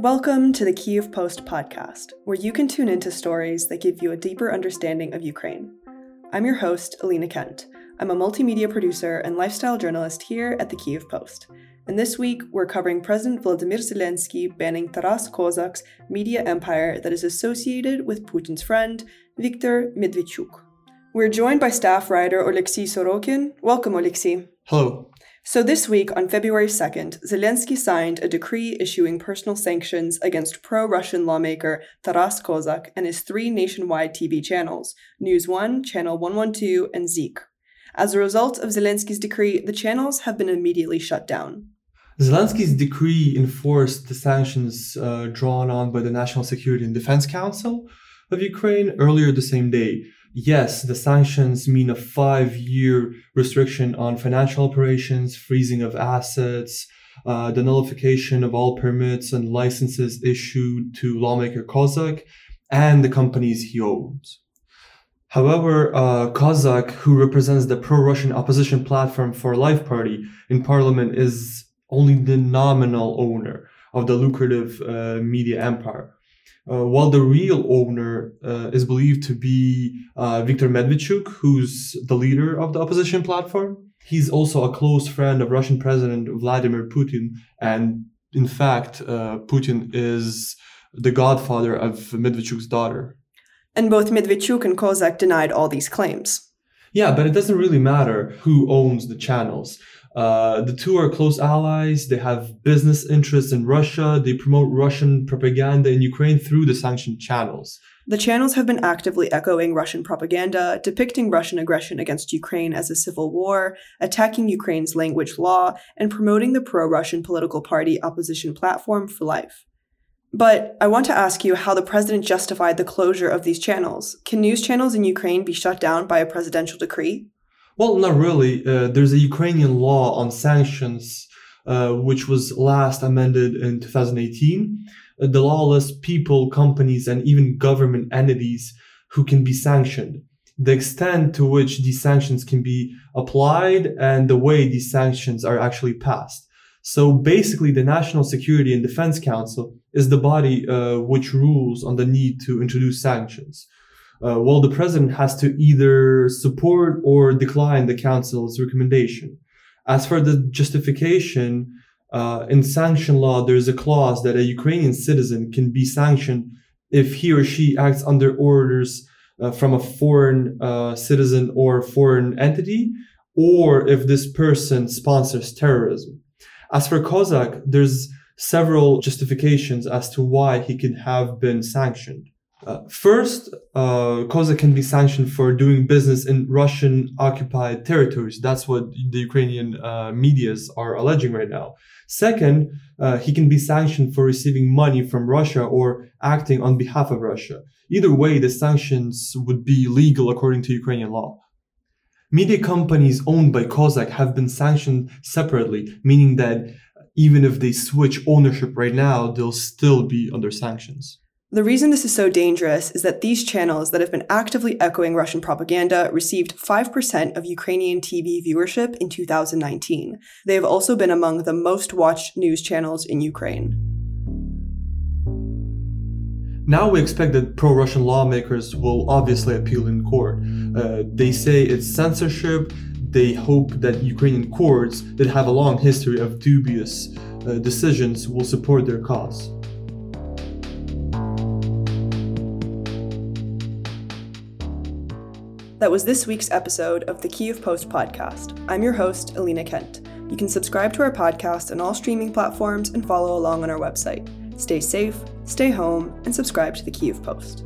Welcome to the Kyiv Post podcast, where you can tune into stories that give you a deeper understanding of Ukraine. I'm your host, Alina Kent. I'm a multimedia producer and lifestyle journalist here at the Kyiv Post. And this week, we're covering President Vladimir Zelensky banning Taras Kozak's media empire that is associated with Putin's friend, Viktor Medvedchuk. We're joined by staff writer Oleksiy Sorokin. Welcome, Oleksiy. Hello. So, this week, on February 2nd, Zelensky signed a decree issuing personal sanctions against pro Russian lawmaker Taras Kozak and his three nationwide TV channels News 1, Channel 112, and Zik. As a result of Zelensky's decree, the channels have been immediately shut down. Zelensky's decree enforced the sanctions uh, drawn on by the National Security and Defense Council of Ukraine earlier the same day yes, the sanctions mean a five year restriction on financial operations, freezing of assets, uh, the nullification of all permits and licenses issued to lawmaker Kozak and the companies he owns. However, uh, Kozak, who represents the pro Russian opposition platform for Life Party in parliament, is only the nominal owner of the lucrative uh, media empire. Uh, while the real owner uh, is believed to be uh, Viktor Medvedchuk, who's the leader of the opposition platform. He's also a close friend of Russian President Vladimir Putin, and in fact, uh, Putin is the godfather of Medvedchuk's daughter. And both Medvedchuk and Kozak denied all these claims. Yeah, but it doesn't really matter who owns the channels. Uh, the two are close allies. They have business interests in Russia. They promote Russian propaganda in Ukraine through the sanctioned channels. The channels have been actively echoing Russian propaganda, depicting Russian aggression against Ukraine as a civil war, attacking Ukraine's language law, and promoting the pro Russian political party opposition platform for life. But I want to ask you how the president justified the closure of these channels. Can news channels in Ukraine be shut down by a presidential decree? Well, not really. Uh, there's a Ukrainian law on sanctions, uh, which was last amended in 2018. Uh, the law lists people, companies, and even government entities who can be sanctioned. The extent to which these sanctions can be applied and the way these sanctions are actually passed. So basically, the National Security and Defense Council is the body uh, which rules on the need to introduce sanctions uh, well, the president has to either support or decline the council's recommendation. As for the justification, uh, in sanction law, there's a clause that a Ukrainian citizen can be sanctioned if he or she acts under orders uh, from a foreign uh, citizen or foreign entity, or if this person sponsors terrorism. As for Kozak, there's several justifications as to why he could have been sanctioned. Uh, first, uh, Kozak can be sanctioned for doing business in Russian occupied territories. That's what the Ukrainian uh, medias are alleging right now. Second, uh, he can be sanctioned for receiving money from Russia or acting on behalf of Russia. Either way, the sanctions would be legal according to Ukrainian law. Media companies owned by Kozak have been sanctioned separately, meaning that even if they switch ownership right now, they'll still be under sanctions. The reason this is so dangerous is that these channels that have been actively echoing Russian propaganda received 5% of Ukrainian TV viewership in 2019. They have also been among the most watched news channels in Ukraine. Now we expect that pro Russian lawmakers will obviously appeal in court. Uh, they say it's censorship. They hope that Ukrainian courts that have a long history of dubious uh, decisions will support their cause. That was this week's episode of the Kyiv Post podcast. I'm your host, Alina Kent. You can subscribe to our podcast on all streaming platforms and follow along on our website. Stay safe, stay home, and subscribe to the Kyiv Post.